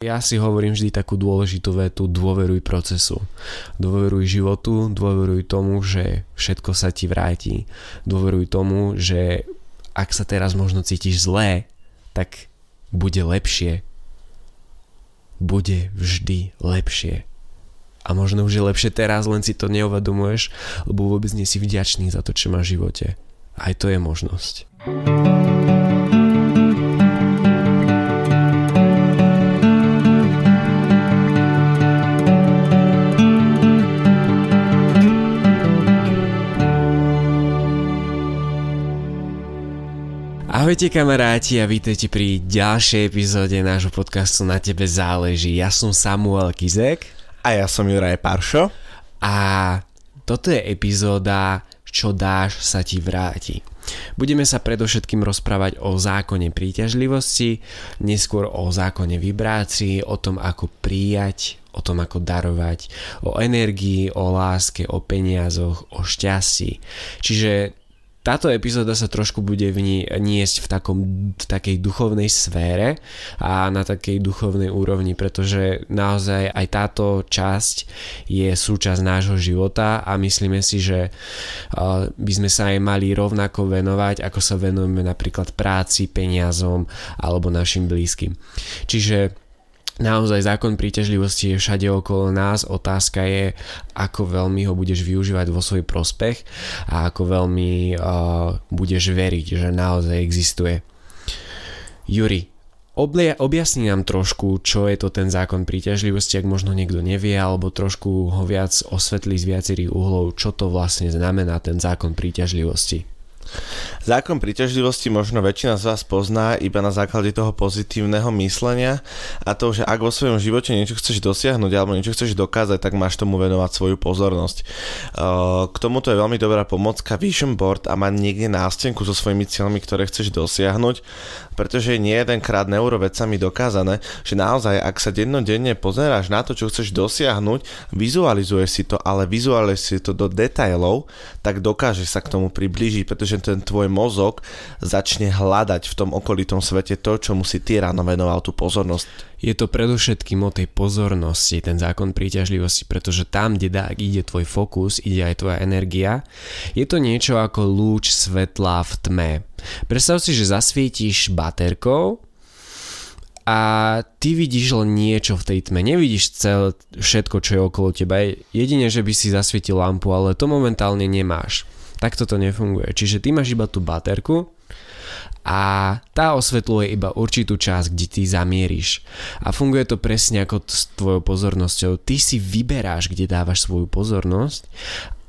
Ja si hovorím vždy takú dôležitú vetu, dôveruj procesu. Dôveruj životu, dôveruj tomu, že všetko sa ti vráti. Dôveruj tomu, že ak sa teraz možno cítiš zlé, tak bude lepšie. Bude vždy lepšie. A možno už je lepšie teraz, len si to neuvedomuješ, lebo vôbec nie si vďačný za to, čo máš v živote. Aj to je možnosť. Ahojte kamaráti a vítajte pri ďalšej epizóde nášho podcastu Na tebe záleží. Ja som Samuel Kizek. A ja som Juraj Paršo. A toto je epizóda Čo dáš sa ti vráti. Budeme sa predovšetkým rozprávať o zákone príťažlivosti, neskôr o zákone vibrácií, o tom ako prijať, o tom ako darovať, o energii, o láske, o peniazoch, o šťastí. Čiže táto epizóda sa trošku bude vni- niesť v, takom, v takej duchovnej sfére a na takej duchovnej úrovni, pretože naozaj aj táto časť je súčasť nášho života a myslíme si, že by sme sa aj mali rovnako venovať, ako sa venujeme napríklad práci, peniazom alebo našim blízkym. Čiže naozaj zákon príťažlivosti je všade okolo nás. Otázka je, ako veľmi ho budeš využívať vo svoj prospech a ako veľmi uh, budeš veriť, že naozaj existuje. Juri, objasni nám trošku, čo je to ten zákon príťažlivosti, ak možno niekto nevie, alebo trošku ho viac osvetlí z viacerých uhlov, čo to vlastne znamená ten zákon príťažlivosti. Zákon príťažlivosti možno väčšina z vás pozná iba na základe toho pozitívneho myslenia a to, že ak vo svojom živote niečo chceš dosiahnuť alebo niečo chceš dokázať, tak máš tomu venovať svoju pozornosť. K tomuto je veľmi dobrá pomocka Vision Board a mať niekde nástenku so svojimi cieľmi, ktoré chceš dosiahnuť, pretože nie jedenkrát neurovedcami dokázané, že naozaj, ak sa dennodenne pozeráš na to, čo chceš dosiahnuť, vizualizuješ si to, ale vizualizuješ si to do detailov, tak dokážeš sa k tomu priblížiť, pretože ten tvoj mozog začne hľadať v tom okolitom svete to, čo musí ty ráno venoval tú pozornosť. Je to predovšetkým o tej pozornosti, ten zákon príťažlivosti, pretože tam, kde dá, ide tvoj fokus, ide aj tvoja energia, je to niečo ako lúč svetla v tme. Predstav si, že zasvietíš baterkou a ty vidíš len niečo v tej tme, nevidíš celé všetko, čo je okolo teba. Jedine, že by si zasvietil lampu, ale to momentálne nemáš. Takto to nefunguje. Čiže ty máš iba tú baterku a tá osvetľuje iba určitú časť, kde ty zamieríš. A funguje to presne ako s tvojou pozornosťou. Ty si vyberáš, kde dávaš svoju pozornosť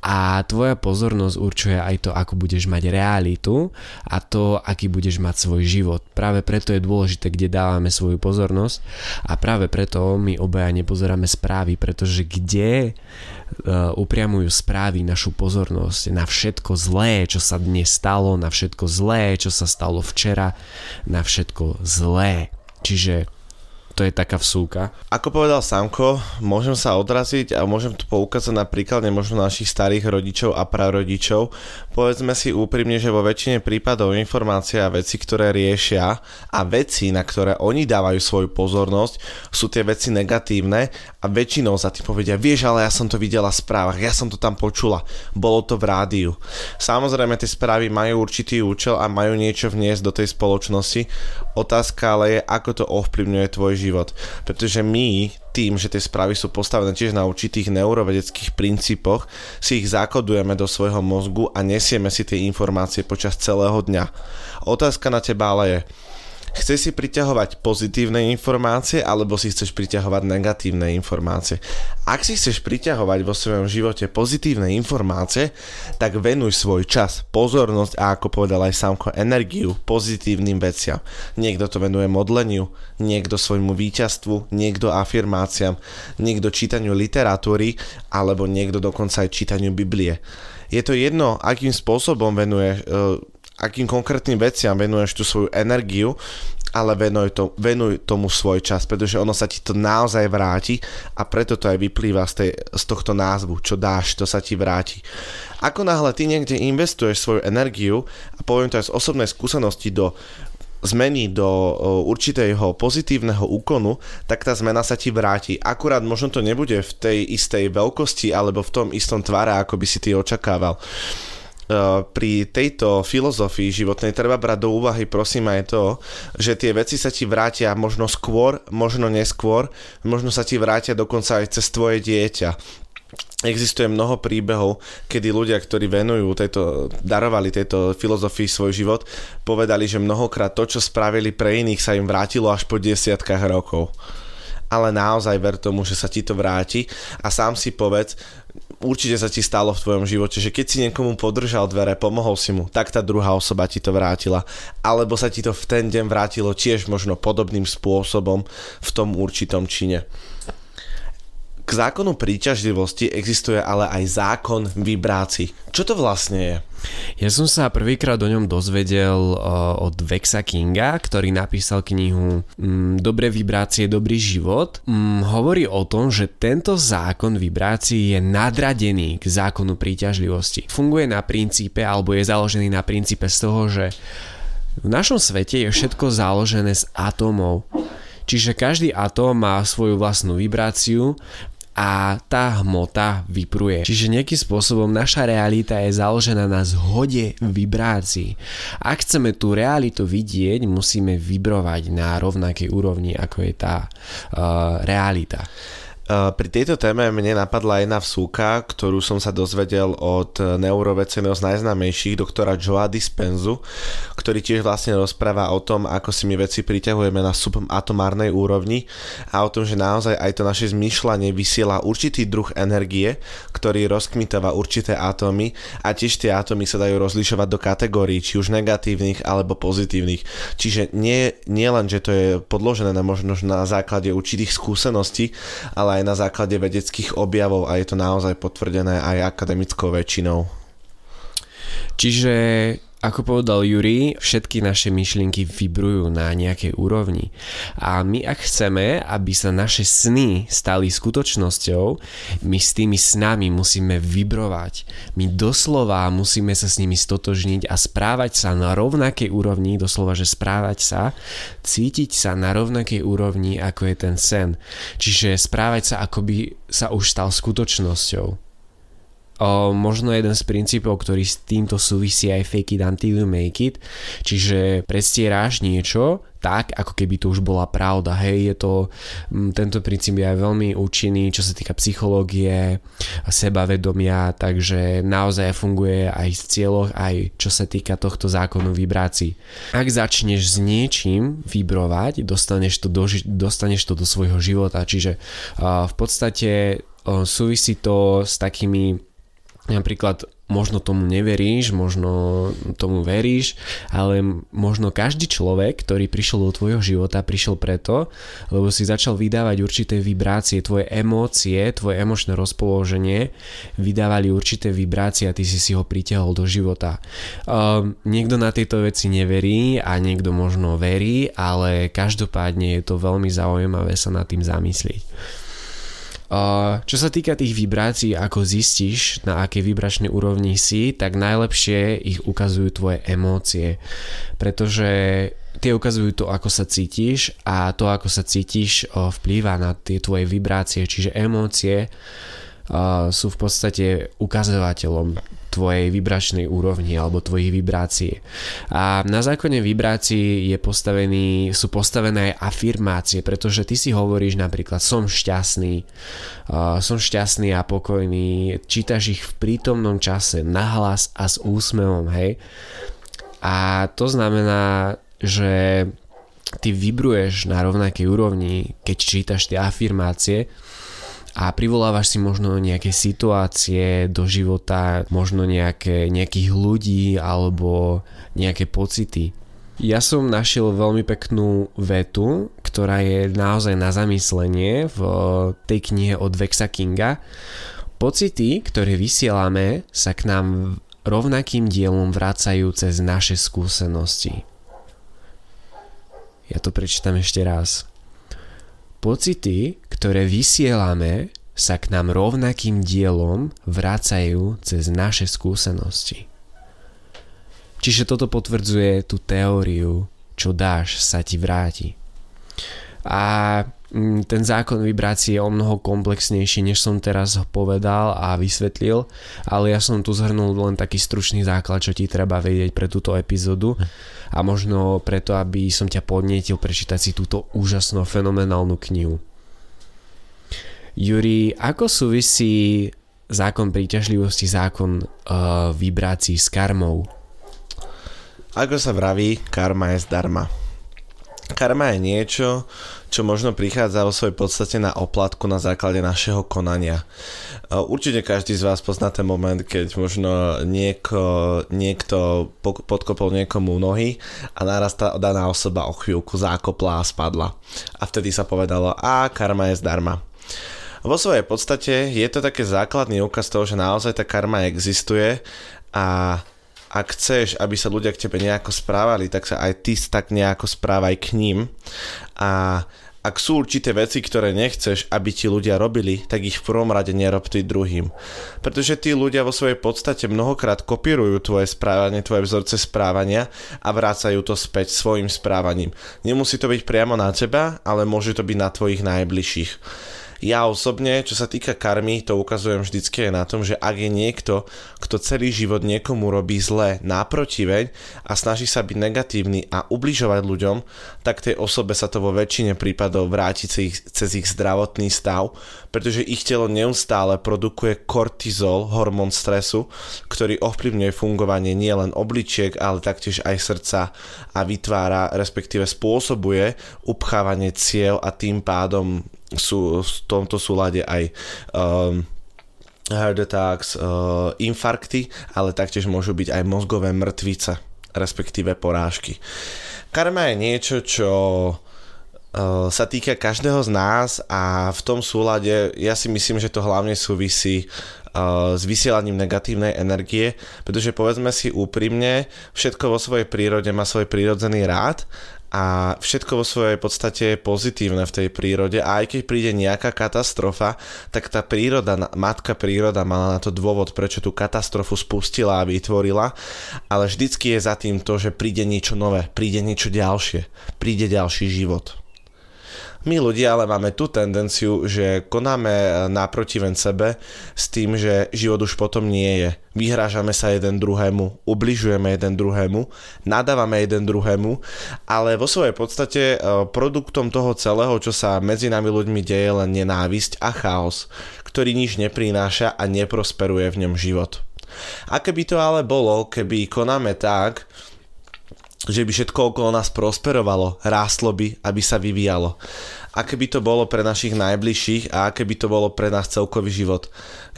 a tvoja pozornosť určuje aj to, ako budeš mať realitu a to, aký budeš mať svoj život. Práve preto je dôležité, kde dávame svoju pozornosť a práve preto my obaja nepozeráme správy, pretože kde uh, upriamujú správy našu pozornosť na všetko zlé, čo sa dnes stalo, na všetko zlé, čo sa stalo včera, na všetko zlé. Čiže to je taká vsúka. Ako povedal Samko, môžem sa odraziť a môžem tu poukázať na príklade možno našich starých rodičov a prarodičov. Povedzme si úprimne, že vo väčšine prípadov informácie a veci, ktoré riešia a veci, na ktoré oni dávajú svoju pozornosť, sú tie veci negatívne a väčšinou za tým povedia, vieš, ale ja som to videla v správach, ja som to tam počula, bolo to v rádiu. Samozrejme, tie správy majú určitý účel a majú niečo vniesť do tej spoločnosti. Otázka ale je, ako to ovplyvňuje tvoj život. Pretože my tým, že tie správy sú postavené tiež na určitých neurovedeckých princípoch, si ich zakodujeme do svojho mozgu a nesieme si tie informácie počas celého dňa. Otázka na teba ale je, Chceš si priťahovať pozitívne informácie alebo si chceš priťahovať negatívne informácie? Ak si chceš priťahovať vo svojom živote pozitívne informácie, tak venuj svoj čas, pozornosť a ako povedal aj Samko, energiu pozitívnym veciam. Niekto to venuje modleniu, niekto svojmu víťazstvu, niekto afirmáciám, niekto čítaniu literatúry alebo niekto dokonca aj čítaniu Biblie. Je to jedno, akým spôsobom venuje akým konkrétnym veciam venuješ tú svoju energiu, ale venuj, to, venuj tomu svoj čas, pretože ono sa ti to naozaj vráti a preto to aj vyplýva z, tej, z tohto názvu, čo dáš, to sa ti vráti. Ako náhle ty niekde investuješ svoju energiu, a poviem to aj z osobnej skúsenosti, do zmení do určitého pozitívneho úkonu, tak tá zmena sa ti vráti. Akurát možno to nebude v tej istej veľkosti alebo v tom istom tvare, ako by si ty očakával pri tejto filozofii životnej treba brať do úvahy prosím aj to, že tie veci sa ti vrátia možno skôr, možno neskôr, možno sa ti vrátia dokonca aj cez tvoje dieťa existuje mnoho príbehov, kedy ľudia, ktorí venujú tejto, darovali tejto filozofii svoj život, povedali, že mnohokrát to, čo spravili pre iných, sa im vrátilo až po desiatkách rokov. Ale naozaj ver tomu, že sa ti to vráti a sám si povedz, určite sa ti stalo v tvojom živote, že keď si niekomu podržal dvere, pomohol si mu, tak tá druhá osoba ti to vrátila. Alebo sa ti to v ten deň vrátilo tiež možno podobným spôsobom v tom určitom čine. K zákonu príťažlivosti existuje ale aj zákon vibrácií. Čo to vlastne je? Ja som sa prvýkrát o ňom dozvedel od Vexa Kinga, ktorý napísal knihu um, Dobré vibrácie, dobrý život. Um, hovorí o tom, že tento zákon vibrácií je nadradený k zákonu príťažlivosti. Funguje na princípe, alebo je založený na princípe z toho, že v našom svete je všetko založené z atómov. Čiže každý atóm má svoju vlastnú vibráciu a tá hmota vypruje. Čiže nejakým spôsobom naša realita je založená na zhode vibrácií. Ak chceme tú realitu vidieť, musíme vibrovať na rovnakej úrovni, ako je tá uh, realita. Pri tejto téme mne napadla jedna vsúka, ktorú som sa dozvedel od neurovedceného z najznámejších, doktora Joa Dispenzu, ktorý tiež vlastne rozpráva o tom, ako si my veci priťahujeme na subatomárnej úrovni a o tom, že naozaj aj to naše zmýšľanie vysiela určitý druh energie, ktorý rozkmitáva určité atómy a tiež tie atómy sa dajú rozlišovať do kategórií, či už negatívnych alebo pozitívnych. Čiže nie, nie len, že to je podložené na možno na základe určitých skúseností, ale aj aj na základe vedeckých objavov a je to naozaj potvrdené aj akademickou väčšinou. Čiže ako povedal Juri, všetky naše myšlienky vibrujú na nejakej úrovni. A my ak chceme, aby sa naše sny stali skutočnosťou, my s tými snami musíme vibrovať. My doslova musíme sa s nimi stotožniť a správať sa na rovnakej úrovni, doslova, že správať sa, cítiť sa na rovnakej úrovni, ako je ten sen. Čiže správať sa, ako by sa už stal skutočnosťou možno jeden z princípov, ktorý s týmto súvisí aj fake it until you make it, čiže predstieráš niečo tak, ako keby to už bola pravda. Hej, je to, tento princíp je aj veľmi účinný, čo sa týka psychológie, sebavedomia, takže naozaj funguje aj v cieľoch, aj čo sa týka tohto zákonu vibrácií. Ak začneš s niečím vibrovať, dostaneš to do, dostaneš to do svojho života, čiže uh, v podstate uh, súvisí to s takými Napríklad možno tomu neveríš, možno tomu veríš, ale možno každý človek, ktorý prišiel do tvojho života, prišiel preto, lebo si začal vydávať určité vibrácie, tvoje emócie, tvoje emočné rozpoloženie vydávali určité vibrácie a ty si si ho pritiahol do života. Um, niekto na tieto veci neverí a niekto možno verí, ale každopádne je to veľmi zaujímavé sa nad tým zamyslieť. Čo sa týka tých vibrácií, ako zistíš, na akej vibračnej úrovni si, tak najlepšie ich ukazujú tvoje emócie. Pretože tie ukazujú to, ako sa cítiš a to, ako sa cítiš, vplýva na tie tvoje vibrácie, čiže emócie sú v podstate ukazovateľom tvojej vibračnej úrovni alebo tvojich vibrácií. A na zákone vibrácií je postavený, sú postavené aj afirmácie, pretože ty si hovoríš napríklad som šťastný, uh, som šťastný a pokojný, čítaš ich v prítomnom čase nahlas a s úsmevom, hej. A to znamená, že ty vibruješ na rovnakej úrovni, keď čítaš tie afirmácie, a privolávaš si možno nejaké situácie do života, možno nejaké, nejakých ľudí alebo nejaké pocity. Ja som našiel veľmi peknú vetu, ktorá je naozaj na zamyslenie v tej knihe od Vexa Kinga. Pocity, ktoré vysielame, sa k nám rovnakým dielom vracajú cez naše skúsenosti. Ja to prečítam ešte raz. Pocity, ktoré vysielame, sa k nám rovnakým dielom vracajú cez naše skúsenosti. Čiže toto potvrdzuje tú teóriu čo dáš, sa ti vráti. A mm, ten zákon vibrácie je o mnoho komplexnejší, než som teraz povedal a vysvetlil, ale ja som tu zhrnul len taký stručný základ, čo ti treba vedieť pre túto epizódu a možno preto, aby som ťa podnietil prečítať si túto úžasnú, fenomenálnu knihu. Juri, ako súvisí zákon príťažlivosti, zákon uh, vibrácií s karmou? Ako sa vraví, karma je zdarma. Karma je niečo, čo možno prichádza vo svojej podstate na oplatku na základe našeho konania. Určite každý z vás pozná ten moment, keď možno nieko, niekto podkopol niekomu nohy a naraz tá daná osoba o chvíľku zákopla a spadla. A vtedy sa povedalo, a karma je zdarma. Vo svojej podstate je to také základný úkaz toho, že naozaj tá karma existuje a ak chceš, aby sa ľudia k tebe nejako správali, tak sa aj ty tak nejako správaj k ním. A ak sú určité veci, ktoré nechceš, aby ti ľudia robili, tak ich v prvom rade nerob ty druhým. Pretože tí ľudia vo svojej podstate mnohokrát kopírujú tvoje správanie, tvoje vzorce správania a vrácajú to späť svojim správaním. Nemusí to byť priamo na teba, ale môže to byť na tvojich najbližších. Ja osobne, čo sa týka karmy, to ukazujem vždycky aj na tom, že ak je niekto, kto celý život niekomu robí zle náprotiveň a snaží sa byť negatívny a ubližovať ľuďom, tak tej osobe sa to vo väčšine prípadov vráti cez ich, cez ich zdravotný stav, pretože ich telo neustále produkuje kortizol, hormón stresu, ktorý ovplyvňuje fungovanie nielen obličiek, ale taktiež aj srdca a vytvára, respektíve spôsobuje upchávanie ciev a tým pádom sú v tomto súlade aj um, heart attacks, uh, infarkty, ale taktiež môžu byť aj mozgové mŕtvice, respektíve porážky. Karma je niečo, čo uh, sa týka každého z nás a v tom súlade ja si myslím, že to hlavne súvisí uh, s vysielaním negatívnej energie, pretože povedzme si úprimne, všetko vo svojej prírode má svoj prírodzený rád a všetko vo svojej podstate je pozitívne v tej prírode a aj keď príde nejaká katastrofa, tak tá príroda, matka príroda mala na to dôvod, prečo tú katastrofu spustila a vytvorila, ale vždycky je za tým to, že príde niečo nové, príde niečo ďalšie, príde ďalší život. My ľudia ale máme tú tendenciu, že konáme naproti ven sebe s tým, že život už potom nie je. Vyhrážame sa jeden druhému, ubližujeme jeden druhému, nadávame jeden druhému, ale vo svojej podstate e, produktom toho celého, čo sa medzi nami ľuďmi deje, len nenávisť a chaos, ktorý nič neprináša a neprosperuje v ňom život. A keby to ale bolo, keby konáme tak, že by všetko okolo nás prosperovalo, rástlo by, aby sa vyvíjalo. Aké by to bolo pre našich najbližších a aké by to bolo pre nás celkový život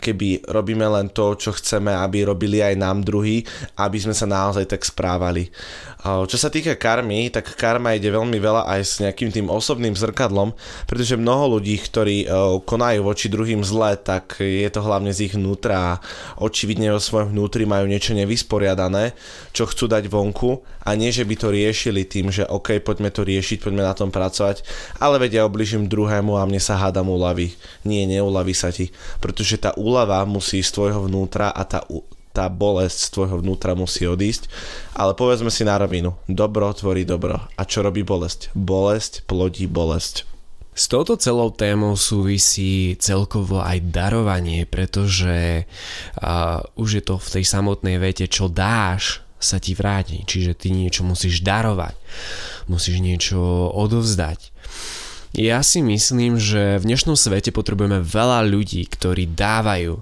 keby robíme len to, čo chceme, aby robili aj nám druhý, aby sme sa naozaj tak správali. Čo sa týka karmy, tak karma ide veľmi veľa aj s nejakým tým osobným zrkadlom, pretože mnoho ľudí, ktorí konajú voči druhým zle, tak je to hlavne z ich vnútra a očividne vo svojom vnútri majú niečo nevysporiadané, čo chcú dať vonku a nie, že by to riešili tým, že OK, poďme to riešiť, poďme na tom pracovať, ale vedia obližím druhému a mne sa hádam uľaví. Nie, neuľaví sa ti, pretože tá úlava musí z tvojho vnútra a tá, tá bolesť z tvojho vnútra musí odísť. Ale povedzme si na rovinu, dobro tvorí dobro. A čo robí bolesť? Bolesť plodí bolesť. S touto celou témou súvisí celkovo aj darovanie, pretože uh, už je to v tej samotnej vete, čo dáš, sa ti vráti. Čiže ty niečo musíš darovať, musíš niečo odovzdať. Ja si myslím, že v dnešnom svete potrebujeme veľa ľudí, ktorí dávajú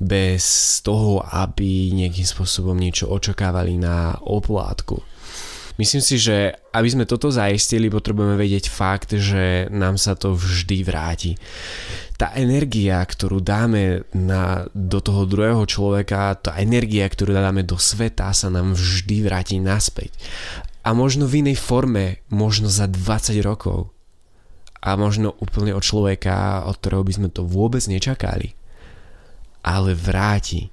bez toho, aby nejakým spôsobom niečo očakávali na oplátku. Myslím si, že aby sme toto zaistili, potrebujeme vedieť fakt, že nám sa to vždy vráti. Tá energia, ktorú dáme na, do toho druhého človeka, tá energia, ktorú dáme do sveta, sa nám vždy vráti naspäť. A možno v inej forme, možno za 20 rokov a možno úplne od človeka, od ktorého by sme to vôbec nečakali. Ale vráti.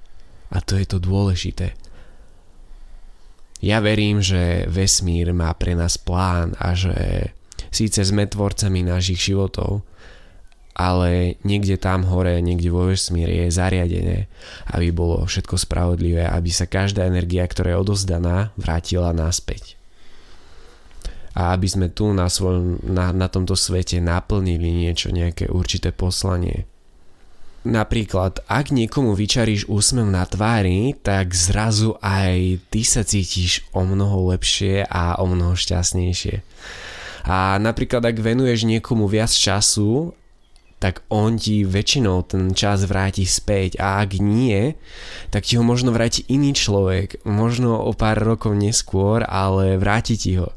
A to je to dôležité. Ja verím, že vesmír má pre nás plán a že síce sme tvorcami našich životov, ale niekde tam hore, niekde vo vesmíre je zariadené, aby bolo všetko spravodlivé, aby sa každá energia, ktorá je odozdaná, vrátila naspäť. a aby sme tu na, svojom, na, na tomto svete naplnili niečo, nejaké určité poslanie. Napríklad, ak niekomu vyčaríš úsmev na tvári, tak zrazu aj ty sa cítiš o mnoho lepšie a o mnoho šťastnejšie. A napríklad, ak venuješ niekomu viac času, tak on ti väčšinou ten čas vráti späť a ak nie, tak ti ho možno vráti iný človek, možno o pár rokov neskôr, ale vráti ti ho.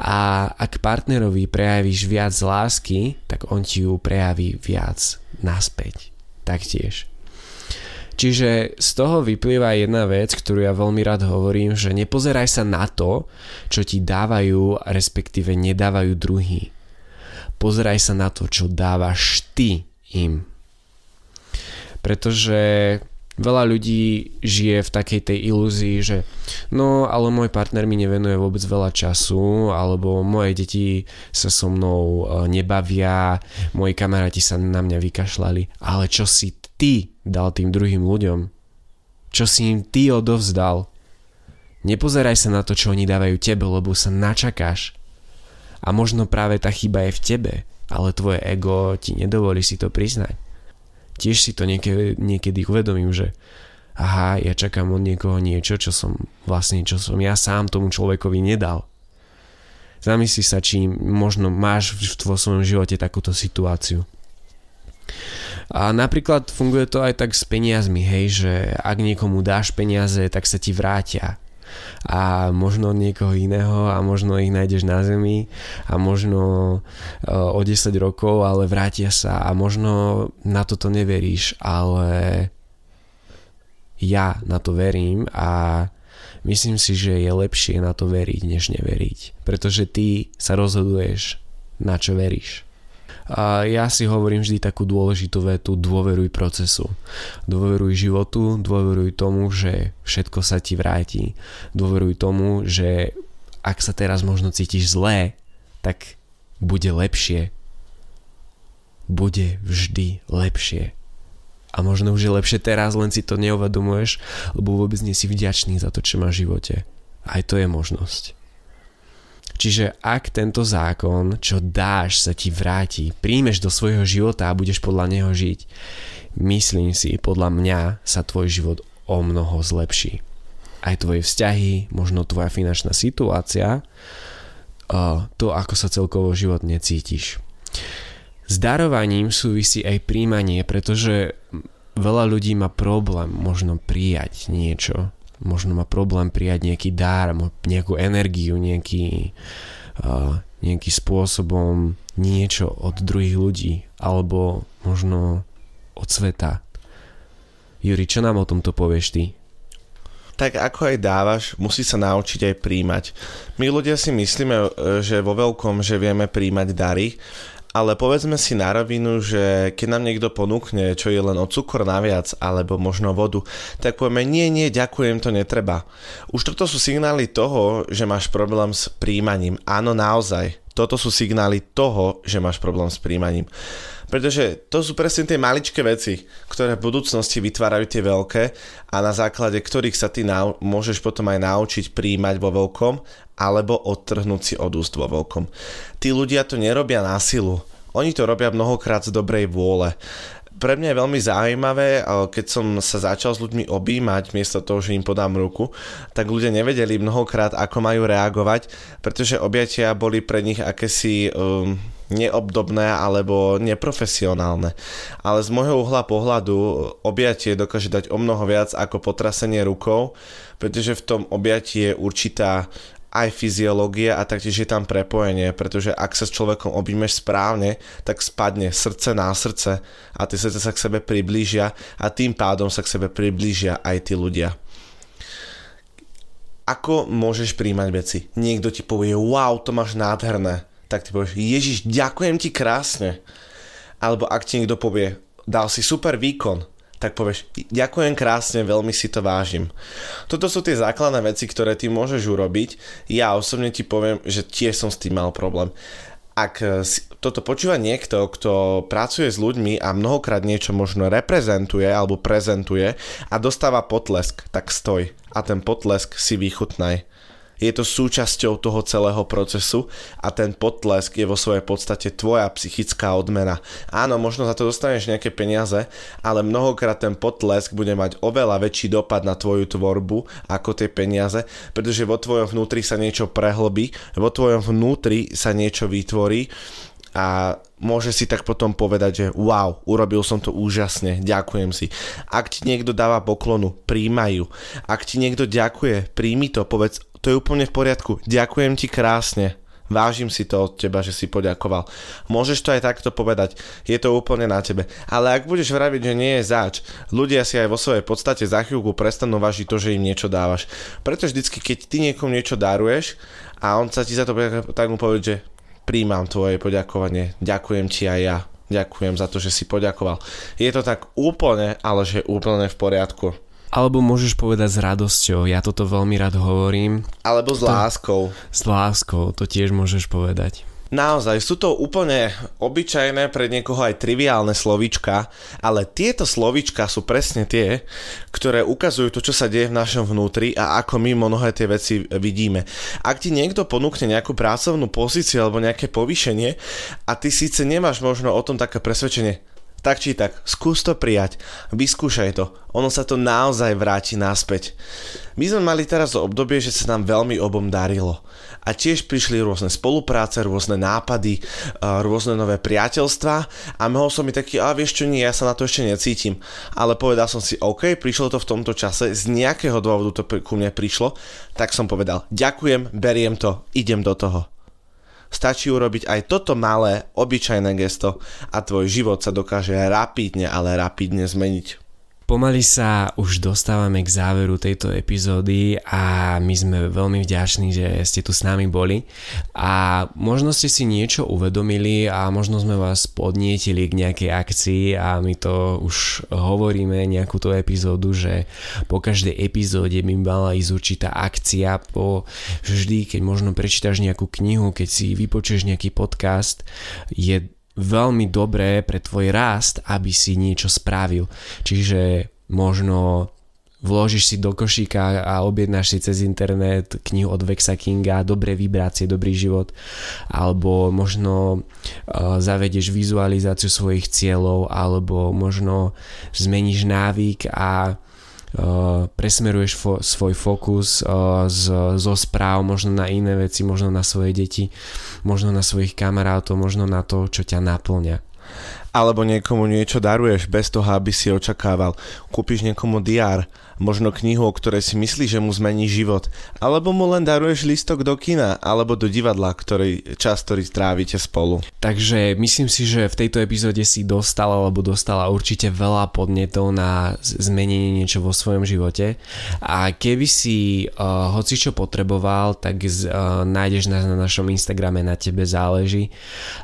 A ak partnerovi prejavíš viac lásky, tak on ti ju prejaví viac naspäť taktiež. Čiže z toho vyplýva jedna vec, ktorú ja veľmi rád hovorím, že nepozeraj sa na to, čo ti dávajú, respektíve nedávajú druhý. Pozeraj sa na to, čo dávaš ty im. Pretože veľa ľudí žije v takej tej ilúzii, že no ale môj partner mi nevenuje vôbec veľa času, alebo moje deti sa so mnou e, nebavia, moji kamaráti sa na mňa vykašľali, ale čo si ty dal tým druhým ľuďom? Čo si im ty odovzdal? Nepozeraj sa na to, čo oni dávajú tebe, lebo sa načakáš. A možno práve tá chyba je v tebe, ale tvoje ego ti nedovolí si to priznať tiež si to niekedy, niekedy uvedomím, že aha, ja čakám od niekoho niečo, čo som vlastne, čo som ja sám tomu človekovi nedal. Zamysli sa, či možno máš v tvojom živote takúto situáciu. A napríklad funguje to aj tak s peniazmi, hej, že ak niekomu dáš peniaze, tak sa ti vrátia a možno niekoho iného a možno ich nájdeš na zemi a možno e, o 10 rokov, ale vrátia sa a možno na toto neveríš, ale ja na to verím a myslím si, že je lepšie na to veriť, než neveriť. Pretože ty sa rozhoduješ, na čo veríš. A ja si hovorím vždy takú dôležitú vetu, dôveruj procesu. Dôveruj životu, dôveruj tomu, že všetko sa ti vráti. Dôveruj tomu, že ak sa teraz možno cítiš zlé, tak bude lepšie. Bude vždy lepšie. A možno už je lepšie teraz, len si to neuvedomuješ, lebo vôbec nie si vďačný za to, čo máš v živote. Aj to je možnosť. Čiže ak tento zákon, čo dáš, sa ti vráti, príjmeš do svojho života a budeš podľa neho žiť, myslím si, podľa mňa sa tvoj život o mnoho zlepší. Aj tvoje vzťahy, možno tvoja finančná situácia, to, ako sa celkovo život necítiš. S darovaním súvisí aj príjmanie, pretože veľa ľudí má problém možno prijať niečo možno má problém prijať nejaký dar, nejakú energiu, nejaký, uh, nejaký spôsobom niečo od druhých ľudí alebo možno od sveta. Juri, čo nám o tomto povieš ty? tak ako aj dávaš, musí sa naučiť aj príjmať. My ľudia si myslíme, že vo veľkom, že vieme príjmať dary, ale povedzme si na rovinu, že keď nám niekto ponúkne, čo je len o cukor naviac, alebo možno vodu, tak povieme, nie, nie, ďakujem, to netreba. Už toto sú signály toho, že máš problém s príjmaním. Áno, naozaj. Toto sú signály toho, že máš problém s príjmaním. Pretože to sú presne tie maličké veci, ktoré v budúcnosti vytvárajú tie veľké a na základe ktorých sa ty nau- môžeš potom aj naučiť príjmať vo veľkom alebo odtrhnúť si od úst vo veľkom. Tí ľudia to nerobia na silu. Oni to robia mnohokrát z dobrej vôle pre mňa je veľmi zaujímavé, keď som sa začal s ľuďmi objímať miesto toho, že im podám ruku, tak ľudia nevedeli mnohokrát, ako majú reagovať, pretože objatia boli pre nich akési um, neobdobné alebo neprofesionálne. Ale z môjho uhla pohľadu objatie dokáže dať o mnoho viac ako potrasenie rukou, pretože v tom objatí je určitá aj fyziológia a taktiež je tam prepojenie, pretože ak sa s človekom objímeš správne, tak spadne srdce na srdce a tie srdce sa k sebe priblížia a tým pádom sa k sebe priblížia aj tí ľudia. Ako môžeš príjmať veci? Niekto ti povie, wow, to máš nádherné. Tak ty povieš, Ježiš, ďakujem ti krásne. Alebo ak ti niekto povie, dal si super výkon, tak povieš, ďakujem krásne, veľmi si to vážim. Toto sú tie základné veci, ktoré ty môžeš urobiť. Ja osobne ti poviem, že tiež som s tým mal problém. Ak toto počúva niekto, kto pracuje s ľuďmi a mnohokrát niečo možno reprezentuje alebo prezentuje a dostáva potlesk, tak stoj a ten potlesk si vychutnaj. Je to súčasťou toho celého procesu a ten potlesk je vo svojej podstate tvoja psychická odmena. Áno, možno za to dostaneš nejaké peniaze, ale mnohokrát ten potlesk bude mať oveľa väčší dopad na tvoju tvorbu ako tie peniaze, pretože vo tvojom vnútri sa niečo prehlbí, vo tvojom vnútri sa niečo vytvorí a môže si tak potom povedať, že wow, urobil som to úžasne, ďakujem si. Ak ti niekto dáva poklonu, príjmajú. Ak ti niekto ďakuje, príjmi to, povedz, to je úplne v poriadku, ďakujem ti krásne. Vážim si to od teba, že si poďakoval. Môžeš to aj takto povedať, je to úplne na tebe. Ale ak budeš vraviť, že nie je zač, ľudia si aj vo svojej podstate za chvíľku prestanú vážiť to, že im niečo dávaš. Preto vždycky, keď ty niekomu niečo daruješ a on sa ti za to tak mu povie, že príjmam tvoje poďakovanie, ďakujem ti aj ja, ďakujem za to, že si poďakoval. Je to tak úplne, ale že úplne v poriadku. Alebo môžeš povedať s radosťou, ja toto veľmi rád hovorím. Alebo s láskou. S láskou, to tiež môžeš povedať. Naozaj, sú to úplne obyčajné, pre niekoho aj triviálne slovíčka, ale tieto slovíčka sú presne tie, ktoré ukazujú to, čo sa deje v našom vnútri a ako my mnohé tie veci vidíme. Ak ti niekto ponúkne nejakú pracovnú pozíciu alebo nejaké povýšenie a ty síce nemáš možno o tom také presvedčenie, tak či tak, skús to prijať, vyskúšaj to, ono sa to naozaj vráti naspäť. My sme mali teraz obdobie, že sa nám veľmi obom darilo. A tiež prišli rôzne spolupráce, rôzne nápady, rôzne nové priateľstva a mohol som mi taký, a vieš čo, nie, ja sa na to ešte necítim. Ale povedal som si, OK, prišlo to v tomto čase, z nejakého dôvodu to ku mne prišlo, tak som povedal, ďakujem, beriem to, idem do toho. Stačí urobiť aj toto malé, obyčajné gesto a tvoj život sa dokáže rapidne, ale rapidne zmeniť. Pomaly sa už dostávame k záveru tejto epizódy a my sme veľmi vďační, že ste tu s nami boli. A možno ste si niečo uvedomili a možno sme vás podnietili k nejakej akcii a my to už hovoríme nejakú tú epizódu, že po každej epizóde by mala ísť určitá akcia po vždy, keď možno prečítaš nejakú knihu, keď si vypočuješ nejaký podcast, je veľmi dobré pre tvoj rast, aby si niečo spravil. Čiže možno vložíš si do košíka a objednáš si cez internet knihu od Vexa Kinga Dobré vibrácie, dobrý život alebo možno uh, zavedieš vizualizáciu svojich cieľov alebo možno zmeníš návyk a presmeruješ fo- svoj fokus uh, z, zo správ možno na iné veci, možno na svoje deti, možno na svojich kamarátov, možno na to, čo ťa naplňa alebo niekomu niečo daruješ bez toho, aby si očakával. Kúpiš niekomu diár, možno knihu, o ktorej si myslíš, že mu zmení život, alebo mu len daruješ listok do kina, alebo do divadla, ktorý, čas, ktorý trávite spolu. Takže myslím si, že v tejto epizóde si dostala alebo dostala určite veľa podnetov na zmenenie niečo vo svojom živote. A keby si uh, hoci čo potreboval, tak z, uh, nájdeš nás na našom Instagrame, na tebe záleží.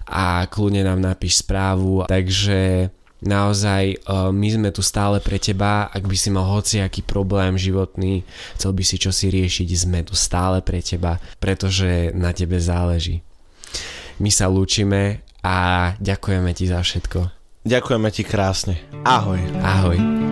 A kľudne nám napíš správu, takže naozaj uh, my sme tu stále pre teba, ak by si mal hociaký problém životný, chcel by si čo si riešiť, sme tu stále pre teba, pretože na tebe záleží. My sa lúčime a ďakujeme ti za všetko. Ďakujeme ti krásne. Ahoj. Ahoj.